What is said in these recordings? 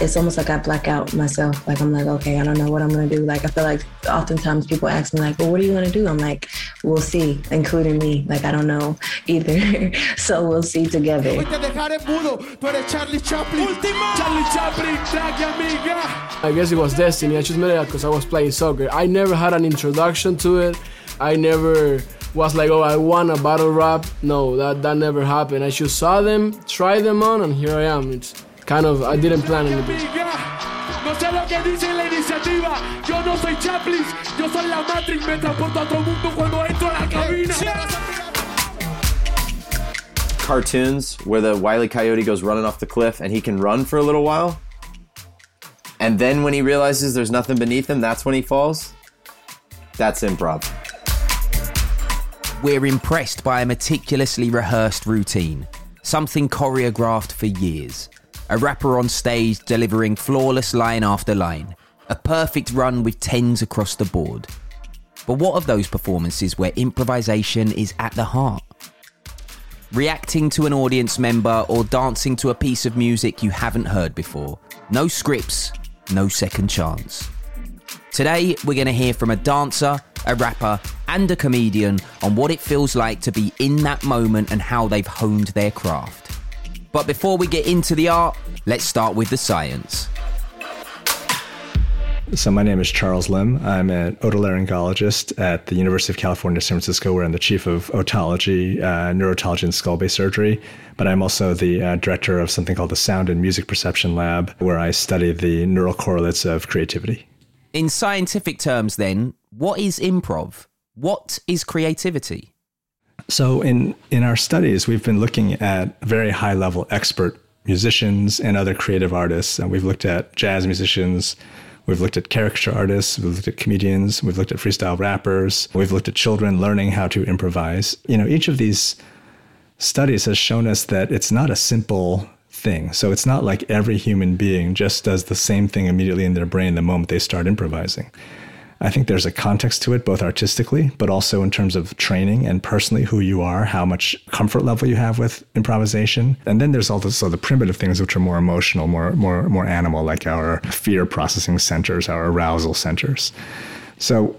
it's almost like I black out myself. Like I'm like, okay, I don't know what I'm gonna do. Like I feel like oftentimes people ask me like, well, what are you gonna do? I'm like, we'll see, including me. Like I don't know either. so we'll see together. I guess it was destiny. I just met it because I was playing soccer. I never had an introduction to it. I never was like, oh, I want a battle rap. No, that, that never happened. I just saw them, tried them on, and here I am. It's kind of, I didn't plan anything. No sé lo que dice la iniciativa. Yo no soy Chaplin, yo soy la Matrix. Me transporto a otro mundo cuando entro a la cabina. Cartoons where the Wile E. Coyote goes running off the cliff and he can run for a little while. And then when he realizes there's nothing beneath him, that's when he falls. That's improv. We're impressed by a meticulously rehearsed routine, something choreographed for years. A rapper on stage delivering flawless line after line, a perfect run with tens across the board. But what of those performances where improvisation is at the heart? Reacting to an audience member or dancing to a piece of music you haven't heard before. No scripts, no second chance. Today, we're going to hear from a dancer, a rapper, and a comedian on what it feels like to be in that moment and how they've honed their craft. But before we get into the art, let's start with the science. So, my name is Charles Limb. I'm an otolaryngologist at the University of California, San Francisco, where I'm the chief of otology, uh, neurotology, and skull base surgery. But I'm also the uh, director of something called the Sound and Music Perception Lab, where I study the neural correlates of creativity. In scientific terms, then, what is improv? What is creativity? So, in, in our studies, we've been looking at very high level expert musicians and other creative artists. And we've looked at jazz musicians, we've looked at caricature artists, we've looked at comedians, we've looked at freestyle rappers, we've looked at children learning how to improvise. You know, each of these studies has shown us that it's not a simple thing. So it's not like every human being just does the same thing immediately in their brain the moment they start improvising. I think there's a context to it, both artistically, but also in terms of training and personally who you are, how much comfort level you have with improvisation. And then there's also the primitive things, which are more emotional, more, more, more animal, like our fear processing centers, our arousal centers. So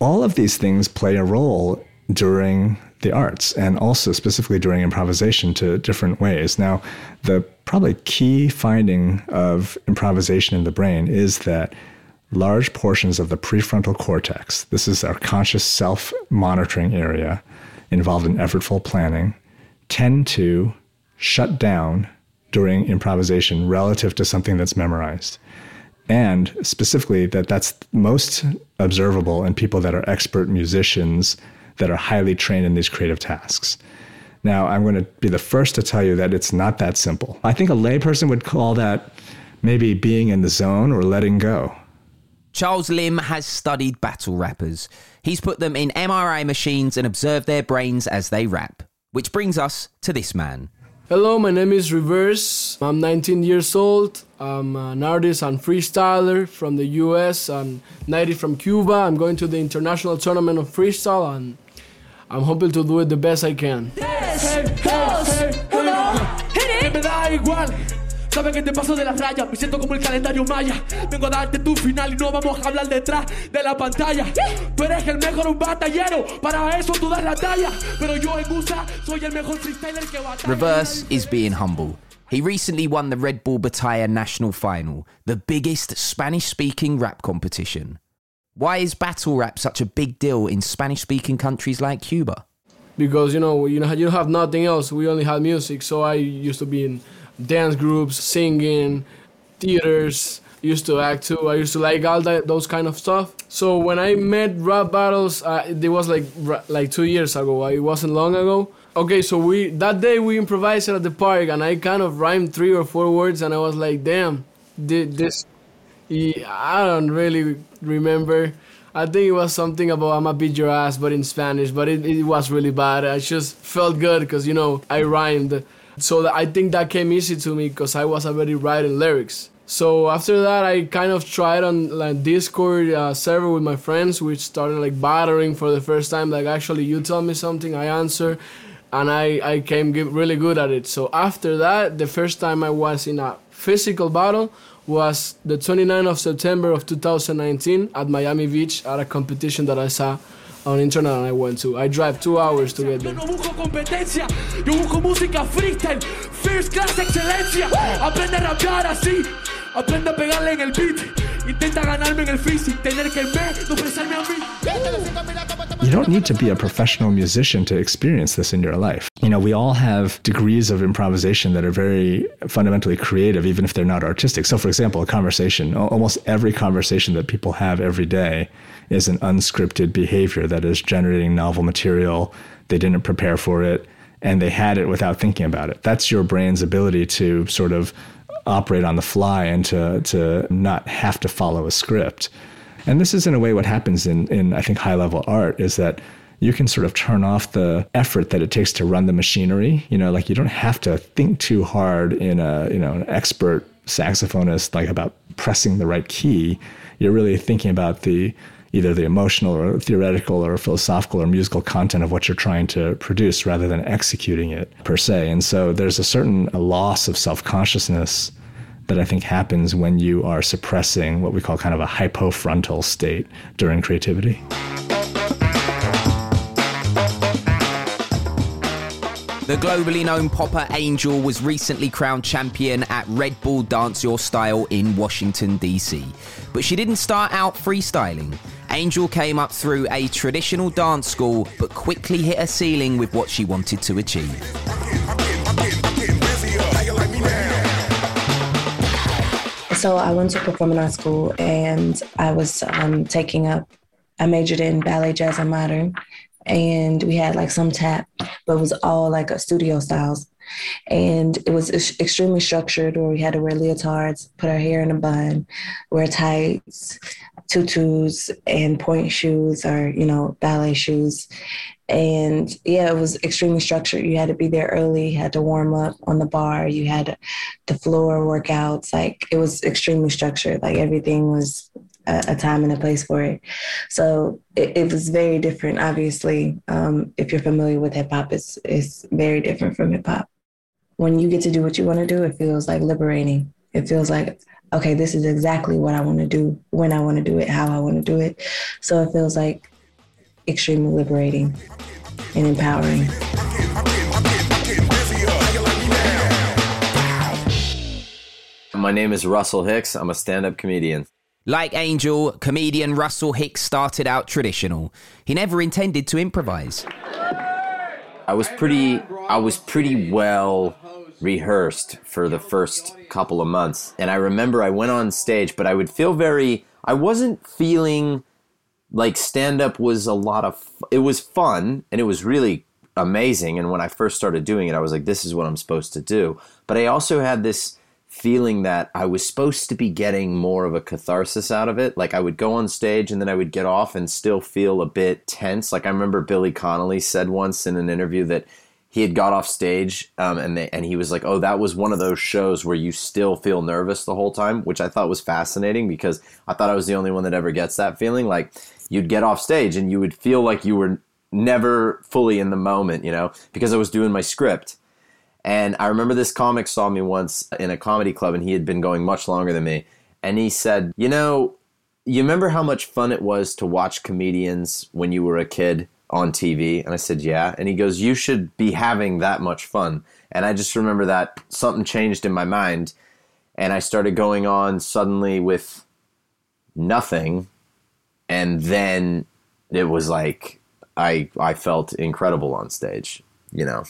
all of these things play a role during the arts and also specifically during improvisation to different ways. Now, the probably key finding of improvisation in the brain is that large portions of the prefrontal cortex, this is our conscious self monitoring area involved in effortful planning, tend to shut down during improvisation relative to something that's memorized. And specifically, that that's most observable in people that are expert musicians that are highly trained in these creative tasks. Now, I'm going to be the first to tell you that it's not that simple. I think a layperson would call that maybe being in the zone or letting go. Charles Limb has studied battle rappers. He's put them in MRI machines and observed their brains as they rap. Which brings us to this man. Hello, my name is Reverse. I'm 19 years old. I'm an artist and freestyler from the US and native from Cuba. I'm going to the International Tournament of Freestyle and I'm hoping to do it the best I can. Tres, dos, uno, hit it! Saben que te paso de las rayas, me siento como el calendario maya. Vengo a darte tu final y no vamos a hablar detrás de la pantalla. Tú eres el mejor un batallero, para eso tú das la talla. Pero yo en USA soy el mejor freestyler que batalla. Reverse is being humble. He recently won the Red Bull Batalla National Final, the biggest Spanish speaking rap competition. Why is battle rap such a big deal in Spanish speaking countries like Cuba? Because you know, you know, you have nothing else. We only had music, so I used to be in dance groups, singing, theaters. Used to act too. I used to like all that, those kind of stuff. So when I met rap battles, uh, it was like like two years ago. It wasn't long ago. Okay, so we that day we improvised at the park, and I kind of rhymed three or four words, and I was like, "Damn, this." I don't really remember. I think it was something about "I'ma beat your ass," but in Spanish. But it, it was really bad. I just felt good because you know I rhymed. So I think that came easy to me because I was already writing lyrics. So after that, I kind of tried on like Discord uh, server with my friends, which started like battering for the first time. Like actually, you tell me something, I answer, and I I came really good at it. So after that, the first time I was in a physical battle was the 29th of September of 2019 at Miami Beach at a competition that I saw on internet and I went to. I drive two hours to get there. No busco competencia, yo busco música freestyle, first class excelencia. Aprende a rapear así, aprende a pegarle en el beat. Intenta ganarme en el free tener que me, no expresarme a mí. You don't need to be a professional musician to experience this in your life. You know, we all have degrees of improvisation that are very fundamentally creative, even if they're not artistic. So, for example, a conversation, almost every conversation that people have every day is an unscripted behavior that is generating novel material. They didn't prepare for it and they had it without thinking about it. That's your brain's ability to sort of operate on the fly and to, to not have to follow a script. And this is in a way what happens in, in I think high level art is that you can sort of turn off the effort that it takes to run the machinery. You know, like you don't have to think too hard in a, you know, an expert saxophonist like about pressing the right key. You're really thinking about the either the emotional or theoretical or philosophical or musical content of what you're trying to produce rather than executing it per se. And so there's a certain loss of self-consciousness that I think happens when you are suppressing what we call kind of a hypofrontal state during creativity. The globally known popper Angyil was recently crowned champion at Red Bull Dance Your Style in Washington, D.C. But she didn't start out freestyling. Angyil came up through a traditional dance school, but quickly hit a ceiling with what she wanted to achieve. So I went to performing arts school and I was um, taking up, I majored in ballet, jazz, and modern. And we had like some tap, but it was all like a studio styles. And it was extremely structured where we had to wear leotards, put our hair in a bun, wear tights, tutus, and point shoes or, you know, ballet shoes. And yeah, it was extremely structured. You had to be there early, you had to warm up on the bar, you had the floor workouts. Like it was extremely structured. Like everything was a, a time and a place for it. So it, it was very different. Obviously, um, if you're familiar with hip hop, it's it's very different from hip hop. When you get to do what you want to do, it feels like liberating. It feels like okay, this is exactly what I want to do, when I want to do it, how I want to do it. So it feels like extremely liberating and empowering. My name is Russell Hicks. I'm a stand up comedian. Like Angyil, comedian Russell Hicks started out traditional. He never intended to improvise. I was pretty I was pretty well rehearsed for the first couple of months. And I remember I went on stage, but I would feel very I wasn't feeling like stand up was a lot of it was fun and it was really amazing and when I first started doing it I was like this is what I'm supposed to do. But I also had this feeling that I was supposed to be getting more of a catharsis out of it. Like I would go on stage and then I would get off and still feel a bit tense. Like I remember Billy Connolly said once in an interview that he had got off stage um, and they, and he was like, "Oh, that was one of those shows where you still feel nervous the whole time," which I thought was fascinating because I thought I was the only one that ever gets that feeling. Like you'd get off stage and you would feel like you were never fully in the moment, you know, because I was doing my script. And I remember this comic saw me once in a comedy club, and he had been going much longer than me. And he said, You know, you remember how much fun it was to watch comedians when you were a kid on TV? And I said, Yeah. And he goes, You should be having that much fun. And I just remember that something changed in my mind. And I started going on suddenly with nothing. And then it was like, I, I felt incredible on stage, you know.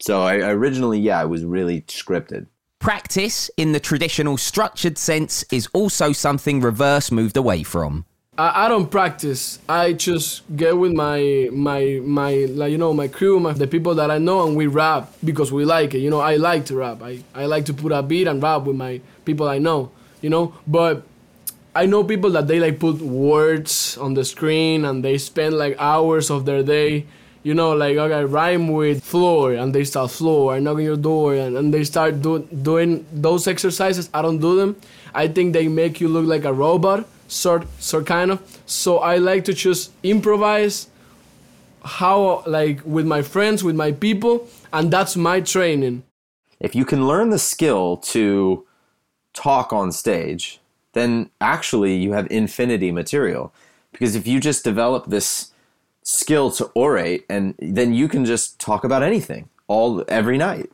So I originally, yeah, it was really scripted. Practice, in the traditional structured sense, is also something Reverse moved away from. I, I don't practice. I just get with my my my like you know my crew, my, the people that I know, and we rap because we like it. You know, I like to rap. I, I like to put a beat and rap with my people I know. You know, but I know people that they like put words on the screen and they spend like hours of their day. You know, like okay, rhyme with floor and they start floor, I knock on your door and, and they start do, doing those exercises. I don't do them. I think they make you look like a robot, sort sort kind of. So I like to just improvise how like with my friends, with my people, and that's my training. If you can learn the skill to talk on stage, then actually you have infinity material. Because if you just develop this skill to orate, and then you can just talk about anything all every night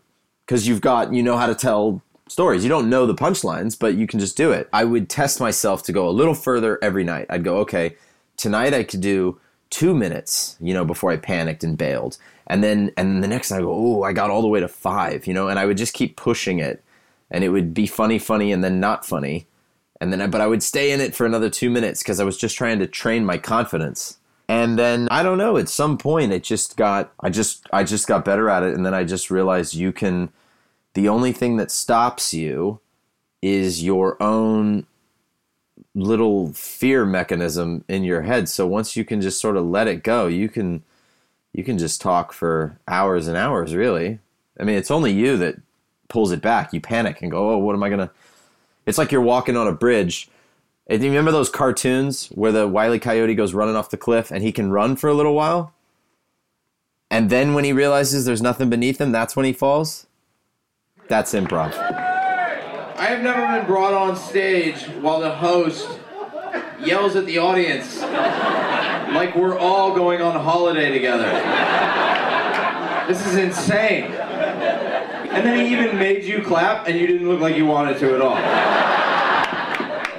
because you've got you know how to tell stories. You don't know the punchlines, but you can just do it. I would test myself to go a little further every night. I'd go, okay, tonight I could do two minutes, you know, before I panicked and bailed. And then and then the next night I go, oh, I got all the way to five, you know, and I would just keep pushing it. And it would be funny, funny, and then not funny. And then I, but I would stay in it for another two minutes because I was just trying to train my confidence. And then I don't know, at some point it just got I just I just got better at it and then I just realized you can the only thing that stops you is your own little fear mechanism in your head. So once you can just sort of let it go, you can you can just talk for hours and hours really. I mean, it's only you that pulls it back. You panic and go, "Oh, what am I going to It's like you're walking on a bridge. Do you remember those cartoons where the wily coyote goes running off the cliff and he can run for a little while? And then when he realizes there's nothing beneath him, that's when he falls? That's improv. I have never been brought on stage while the host yells at the audience like we're all going on holiday together. This is insane. And then he even made you clap and you didn't look like you wanted to at all.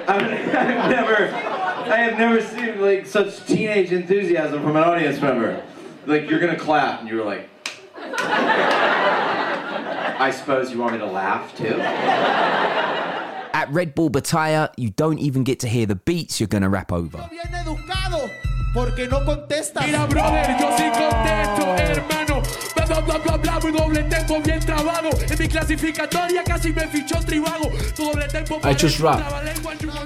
I've, I've never, I have never seen like such teenage enthusiasm from an audience member. Like you're gonna clap and you were like, I suppose you want me to laugh too. At Red Bull Batalla, you don't even get to hear the beats you're going to rap over. Bien educado, porque no contestas. Mira, brother, yo sí contesto, oh. hermano. Bla, bla, bla, bla, muy doble tempo bien. En mi clasificatoria casi me fichó Trivago. Tu doble tempo I just rap.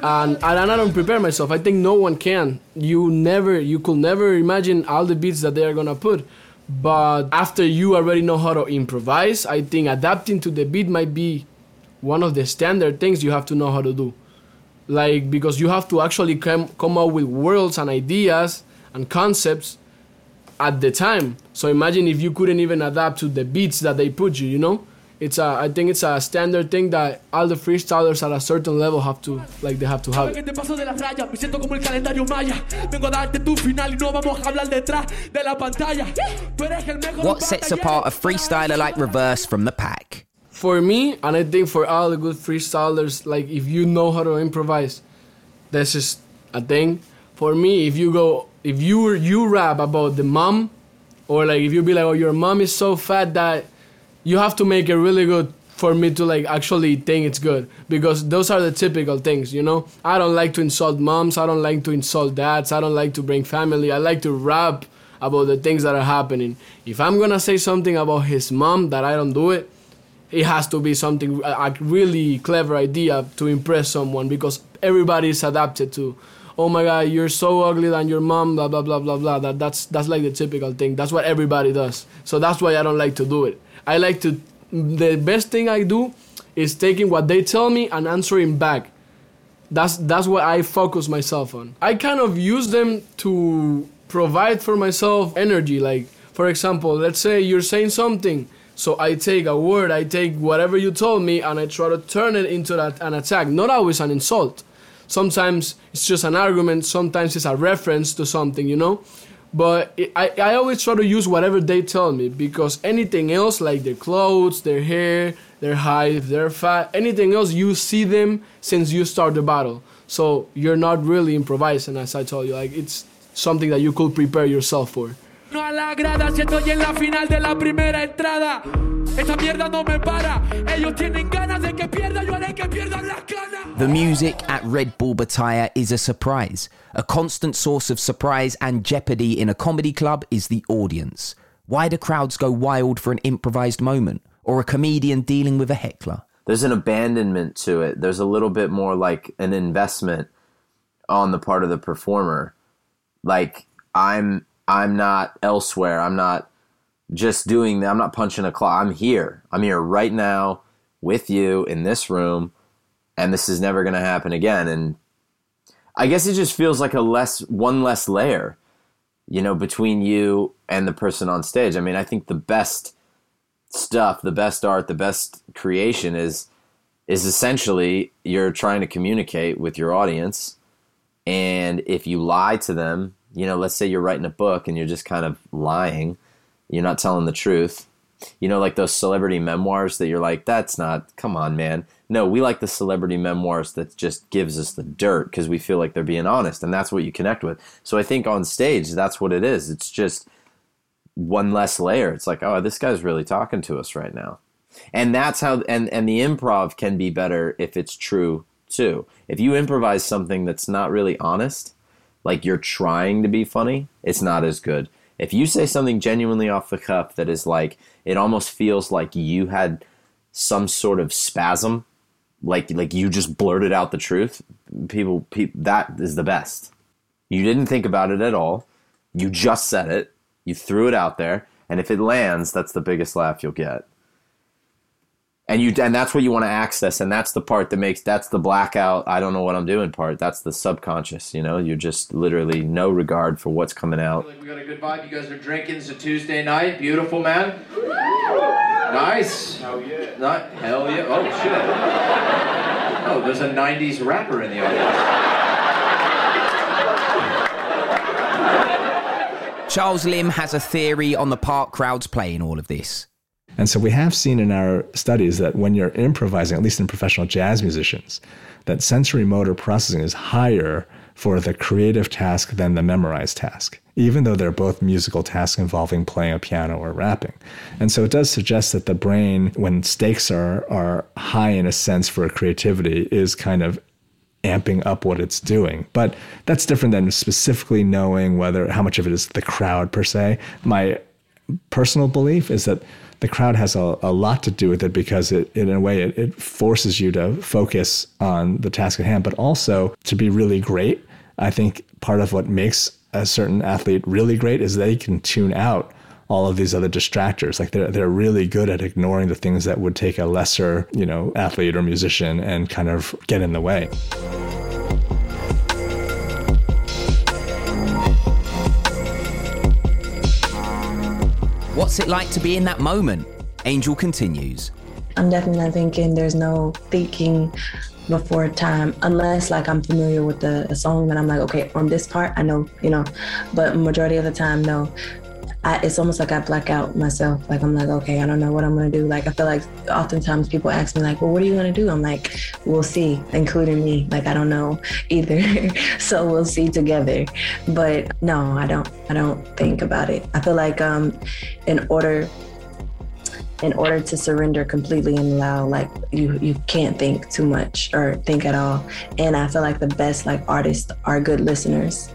and, and I don't prepare myself. I think no one can. You never, you could never imagine all the beats that they are gonna put. But after you already know how to improvise, I think adapting to the beat might be one of the standard things you have to know how to do. Like because you have to actually come come up with worlds and ideas and concepts at the time. So imagine if you couldn't even adapt to the beats that they put you, you know? It's a, I think it's a standard thing that all the freestylers at a certain level have to, like they have to have. que te paso de las rayas, me siento como el calendario maya. Vengo a darte tu final y no vamos a hablar detrás de la pantalla. Tú eres el mejor What sets apart a freestyler like Reverse from the pack? For me, and I think for all the good freestylers, like if you know how to improvise, this is a thing. For me, if you go, if you you rap about the mom, or like if you be like, oh, your mom is so fat that you have to make it really good for me to like actually think it's good. Because those are the typical things you know? I don't like to insult moms. I don't like to insult dads. I don't like to bring family. I like to rap about the things that are happening. If i'm gonna say something about his mom that i don't do it it has to be something a really clever idea to impress someone because everybody is adapted to oh my god you're so ugly than your mom blah blah blah blah blah that that's that's like the typical thing that's what everybody does so that's why i don't like to do it i like to the best thing i do is taking what they tell me and answering back that's that's what I focus myself on. I kind of use them to provide for myself energy. Like for example, let's say you're saying something, so I take a word, I take whatever you told me, and I try to turn it into that, an attack. Not always an insult. Sometimes it's just an argument. Sometimes it's a reference to something, you know. But it, I, I always try to use whatever they tell me because anything else, like their clothes, their hair, their height, their fat, anything else, you see them since you start the battle. So you're not really improvising, as I told you. Like it's something that you could prepare yourself for. No a la grada, si estoy en la final de la primera entrada. Esta mierda no me para. Ellos tienen ganas de que pierda, yo haré que pierdan las ganas. The music at Red Bull Batalla is a surprise. A constant source of surprise and jeopardy in a comedy club is the audience. Why do crowds go wild for an improvised moment? Or a comedian dealing with a heckler? there's an abandonment to it. There's a little bit more like an investment on the part of the performer. Like I'm I'm not elsewhere. I'm not just doing that. I'm not punching a clock. I'm here. I'm here right now with you in this room and this is never going to happen again and I guess it just feels like a less one less layer, you know, between you and the person on stage. I mean, I think the best stuff, the best art, the best creation is is essentially you're trying to communicate with your audience. And if you lie to them, you know, let's say you're writing a book and you're just kind of lying, you're not telling the truth. You know, like those celebrity memoirs that you're like, that's not, come on, man. No, we like the celebrity memoirs that just gives us the dirt because we feel like they're being honest and that's what you connect with. So I think on stage, that's what it is. It's just one less layer. It's like, oh, this guy's really talking to us right now. And that's how, and, and the improv can be better if it's true too. If you improvise something that's not really honest, like you're trying to be funny, it's not as good. If you say something genuinely off the cuff that is like, it almost feels like you had some sort of spasm, like like you just blurted out the truth. People, that is the best. You didn't think about it at all. You just said it. You threw it out there, and if it lands, that's the biggest laugh you'll get and you and that's what you want to access and that's the part that makes that's the blackout i don't know what i'm doing part. That's the subconscious you know? You're just literally no regard for what's coming out. we got a good vibe. You guys are drinking it's a tuesday night. Beautiful man. Nice. Hell yeah. Not hell yeah. Oh shit. Oh there's a 90s rapper in the audience. Charles Limb has a theory on the part crowds playing all of this. And so we have seen in our studies that when you're improvising, at least in professional jazz musicians, that sensory motor processing is higher for the creative task than the memorized task, even though they're both musical tasks involving playing a piano or rapping. And so it does suggest that the brain, when stakes are, are high in a sense for creativity, is kind of amping up what it's doing. But that's different than specifically knowing whether how much of it is the crowd per se. My personal belief is that the crowd has a, a lot to do with it because it, in a way, it, it forces you to focus on the task at hand, but also to be really great. I think part of what makes a certain athlete really great is they can tune out all of these other distractors. Like they're they're really good at ignoring the things that would take a lesser, you know, athlete or musician and kind of get in the way. What's it like to be in that moment? Angyil continues. I'm definitely thinking there's no thinking before time unless like I'm familiar with the song and I'm like, okay, on this part I know, you know. But majority of the time, no. I, it's almost like I black out myself. Like I'm like, okay, I don't know what I'm gonna do. Like I feel like oftentimes people ask me like, well, what are you gonna do? I'm like, we'll see, including me. Like I don't know either. so we'll see together. But no, I don't. I don't think about it. I feel like um, in order in order to surrender completely and allow like you you can't think too much or think at all and i feel like the best like artists are good listeners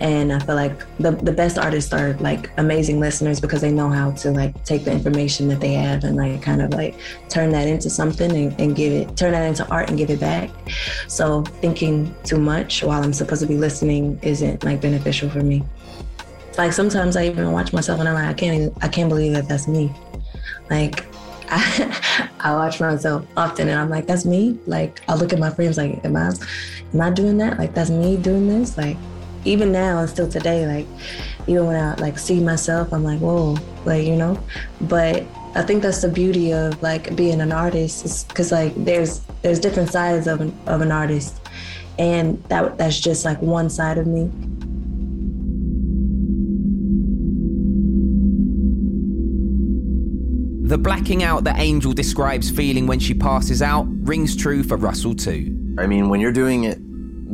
and i feel like the, the best artists are like amazing listeners because they know how to like take the information that they have and like kind of like turn that into something and, and give it turn that into art and give it back so thinking too much while i'm supposed to be listening isn't like beneficial for me like sometimes i even watch myself and i'm like i can't even, i can't believe that that's me like I, I watch myself often and I'm like, that's me. Like I look at my friends like, am I am I doing that? Like that's me doing this? Like even now and still today, like even when I like see myself, I'm like, whoa, like, you know? But I think that's the beauty of like being an artist because like there's there's different sides of an, of an artist and that that's just like one side of me The blacking out that Angyil describes feeling when she passes out rings true for Russell too. I mean, when you're doing it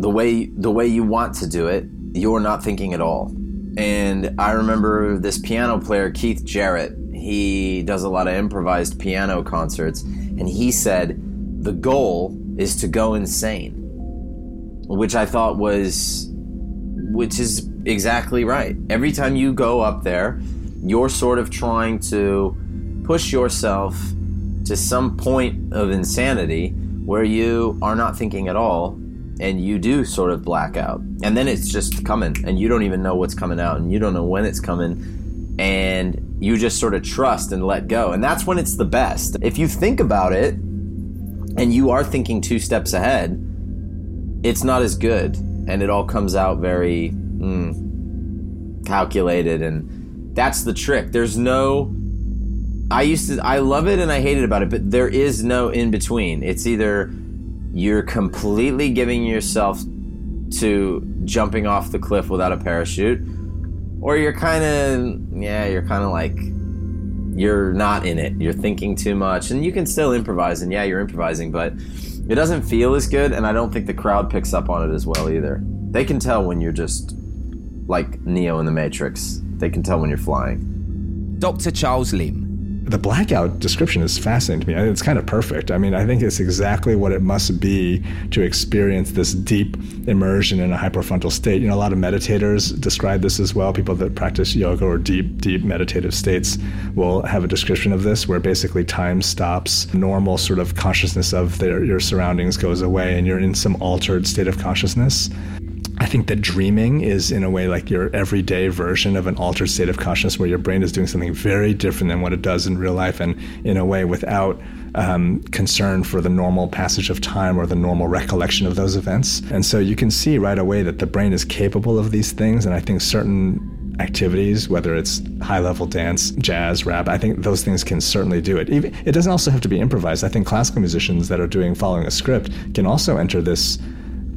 the way the way you want to do it, you're not thinking at all. And I remember this piano player, Keith Jarrett, he does a lot of improvised piano concerts, and he said the goal is to go insane. Which I thought was which is exactly right. Every time you go up there, you're sort of trying to push yourself to some point of insanity where you are not thinking at all and you do sort of black out. And then it's just coming and you don't even know what's coming out and you don't know when it's coming and you just sort of trust and let go. And that's when it's the best. If you think about it and you are thinking two steps ahead, it's not as good and it all comes out very mm, calculated and that's the trick. There's no I used to I love it and I hate it about it, but there is no in between. It's either you're completely giving yourself to jumping off the cliff without a parachute, or you're kind of yeah, you're kind of like you're not in it. You're thinking too much, and you can still improvise. And yeah, you're improvising, but it doesn't feel as good. And I don't think the crowd picks up on it as well either. They can tell when you're just like Neo in the Matrix. They can tell when you're flying. Dr. Charles Limb. The blackout description is fascinating to me. It's kind of perfect. I mean, I think it's exactly what it must be to experience this deep immersion in a hypofrontal state. You know, a lot of meditators describe this as well. People that practice yoga or deep, deep meditative states will have a description of this where basically time stops, normal sort of consciousness of their, your surroundings goes away, and you're in some altered state of consciousness. I think that dreaming is, in a way, like your everyday version of an altered state of consciousness where your brain is doing something very different than what it does in real life, and in a way without um, concern for the normal passage of time or the normal recollection of those events. And so you can see right away that the brain is capable of these things, and I think certain activities, whether it's high level dance, jazz, rap, I think those things can certainly do it. It doesn't also have to be improvised. I think classical musicians that are doing following a script can also enter this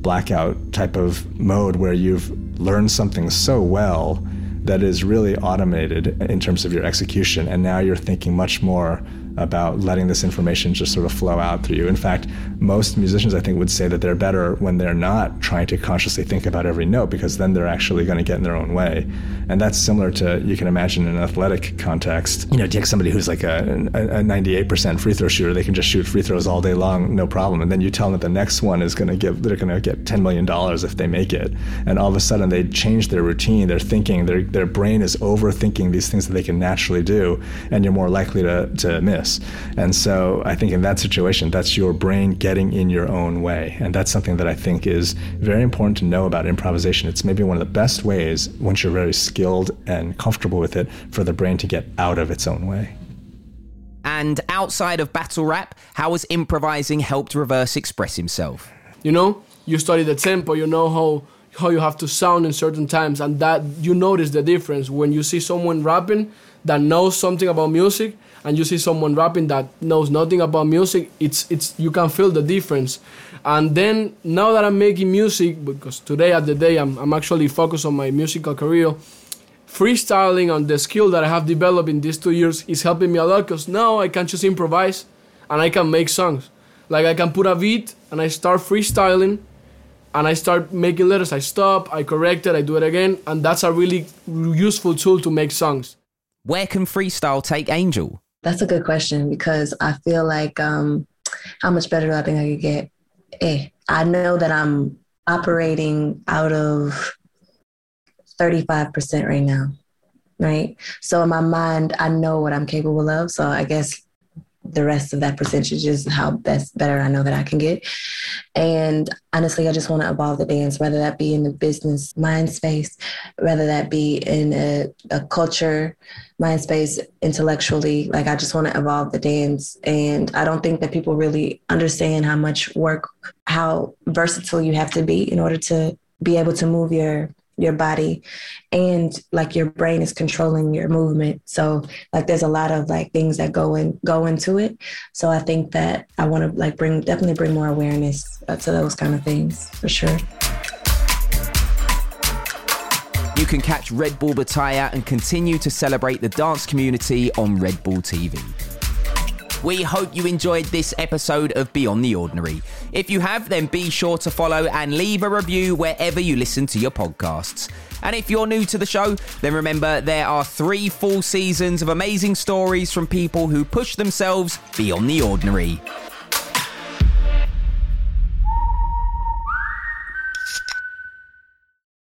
blackout type of mode where you've learned something so well that is really automated in terms of your execution and now you're thinking much more about letting this information just sort of flow out through you. In fact, most musicians I think would say that they're better when they're not trying to consciously think about every note because then they're actually going to get in their own way. And that's similar to you can imagine in an athletic context. You know, take somebody who's like a, a, a 98% free throw shooter, they can just shoot free throws all day long, no problem. And then you tell them that the next one is going to give, they're going to get $10 million if they make it. And all of a sudden they change their routine, their thinking, their, their brain is overthinking these things that they can naturally do, and you're more likely to, to miss. And so I think in that situation, that's your brain getting in your own way. And that's something that I think is very important to know about improvisation. It's maybe one of the best ways, once you're very skilled and comfortable with it, for the brain to get out of its own way. And outside of battle rap, how has improvising helped Reverse express himself? You know, you study the tempo, you know how how you have to sound in certain times and that you notice the difference when you see someone rapping that knows something about music and you see someone rapping that knows nothing about music, it's it's you can feel the difference. And then now that I'm making music, because today at the day I'm I'm actually focused on my musical career, freestyling on the skill that I have developed in these two years is helping me a lot because now I can just improvise and I can make songs. Like I can put a beat and I start freestyling and I start making letters. I stop, I correct it, I do it again, and that's a really useful tool to make songs. Where can freestyle take Angyil? That's a good question because I feel like um, how much better do I think I could get? Eh, I know that I'm operating out of 35% right now, right? So in my mind, I know what I'm capable of. So I guess the rest of that percentage is how best better I know that I can get. And honestly, I just want to evolve the dance, whether that be in the business mind space, whether that be in a, a culture mind space intellectually. Like I just want to evolve the dance. And I don't think that people really understand how much work, how versatile you have to be in order to be able to move your your body and like your brain is controlling your movement. So like there's a lot of like things that go in go into it. So i think that i want to like bring definitely bring more awareness uh, to those kind of things for sure. You can catch Red Bull Batalla and continue to celebrate the dance community on Red Bull TV. We hope you enjoyed this episode of Beyond the Ordinary. If you have, then be sure to follow and leave a review wherever you listen to your podcasts. And if you're new to the show, then remember there are three full seasons of amazing stories from people who push themselves beyond the ordinary.